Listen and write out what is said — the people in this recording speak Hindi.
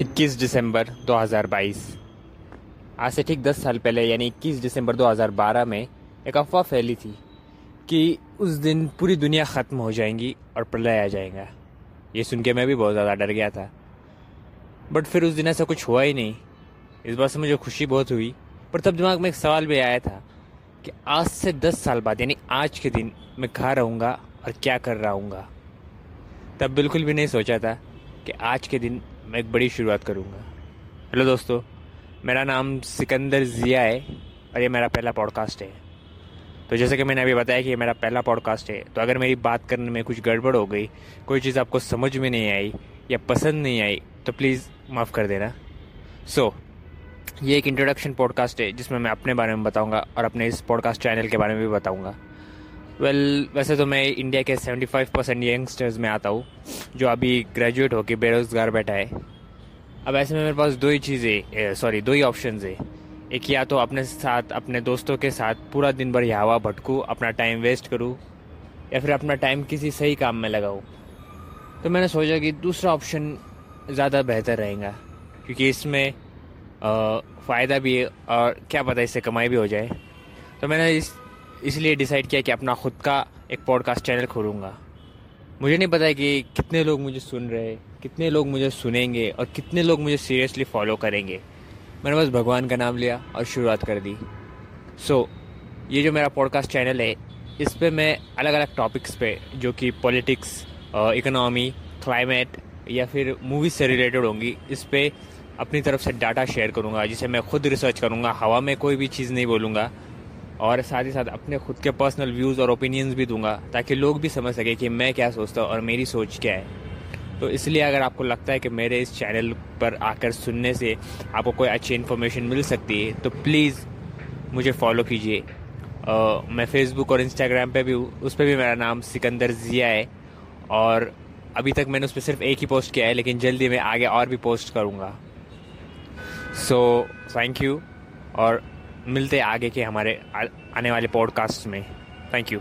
21 दिसंबर 2022 आज से ठीक 10 साल पहले, यानी 21 दिसंबर 2012 में एक अफवाह फैली थी कि उस दिन पूरी दुनिया ख़त्म हो जाएँगी और प्रलय आ जाएगा। ये सुन के मैं भी बहुत ज़्यादा डर गया था। बट फिर उस दिन ऐसा कुछ हुआ ही नहीं। इस बात से मुझे खुशी बहुत हुई, पर तब दिमाग में एक सवाल भी आया था कि आज से 10 साल बाद, यानी आज के दिन, मैं कहाँ रहूँगा और क्या कर रहा हूँगा। तब बिल्कुल भी नहीं सोचा था कि आज के दिन मैं एक बड़ी शुरुआत करूँगा। हेलो दोस्तों मेरा नाम सिकंदर ज़िया है और ये मेरा पहला पॉडकास्ट है। तो जैसे कि मैंने अभी बताया कि ये मेरा पहला पॉडकास्ट है तो अगर मेरी बात करने में कुछ गड़बड़ हो गई कोई चीज़ आपको समझ में नहीं आई या पसंद नहीं आई तो प्लीज़ माफ़ कर देना। सो so, ये एक इंट्रोडक्शन पॉडकास्ट है जिसमें मैं अपने बारे में बताऊँगा और अपने इस पॉडकास्ट चैनल के बारे में भी बताऊँगा। वेल well, वैसे तो मैं इंडिया के 75 परसेंट यंगस्टर्स में आता हूँ जो अभी ग्रेजुएट होकर बेरोज़गार बैठा है। अब ऐसे में मेरे पास दो ही चीज़ें सॉरी दो ही ऑप्शन है। एक या तो अपने साथ अपने दोस्तों के साथ पूरा दिन भर हवा भटकूँ अपना टाइम वेस्ट करूँ या फिर अपना टाइम किसी सही काम में लगाऊँ। तो मैंने सोचा कि दूसरा ऑप्शन ज़्यादा बेहतर रहेगा क्योंकि इसमें फ़ायदा भी है और क्या पता इससे कमाई भी हो जाए। तो मैंने इस इसलिए डिसाइड किया कि अपना खुद का एक पॉडकास्ट चैनल खोलूँगा। मुझे नहीं पता कि कितने लोग मुझे सुन रहे कितने लोग मुझे सुनेंगे और कितने लोग मुझे सीरियसली फॉलो करेंगे। मैंने बस भगवान का नाम लिया और शुरुआत कर दी। सो so, ये जो मेरा पॉडकास्ट चैनल है इस पर मैं अलग अलग टॉपिक्स पे जो कि पॉलिटिक्स इकोनॉमी क्लाइमेट या फिर मूवीज़ से रिलेटेड होंगी इस पर अपनी तरफ़ से डाटा शेयर करूँगा जिसे मैं खुद रिसर्च करूँगा हवा में कोई भी चीज़ नहीं बोलूँगा। और साथ ही साथ अपने खुद के पर्सनल व्यूज़ और ओपिनियंस भी दूँगा, ताकि लोग भी समझ सकें कि मैं क्या सोचता हूँ और मेरी सोच क्या है। तो इसलिए अगर आपको लगता है कि मेरे इस चैनल पर आकर सुनने से आपको कोई अच्छी इन्फॉर्मेशन मिल सकती है तो प्लीज़ मुझे फॉलो कीजिए। मैं फेसबुक और इंस्टाग्राम पे भी हूँ, उस पर भी मेरा नाम सिकंदर ज़िया है। और अभी तक मैंने उस पर सिर्फ़ एक ही पोस्ट किया है, लेकिन जल्दी मैं आगे और भी पोस्ट करूँगा। सो थैंक यू और मिलते आगे के हमारे आने वाले पॉडकास्ट में। Thank you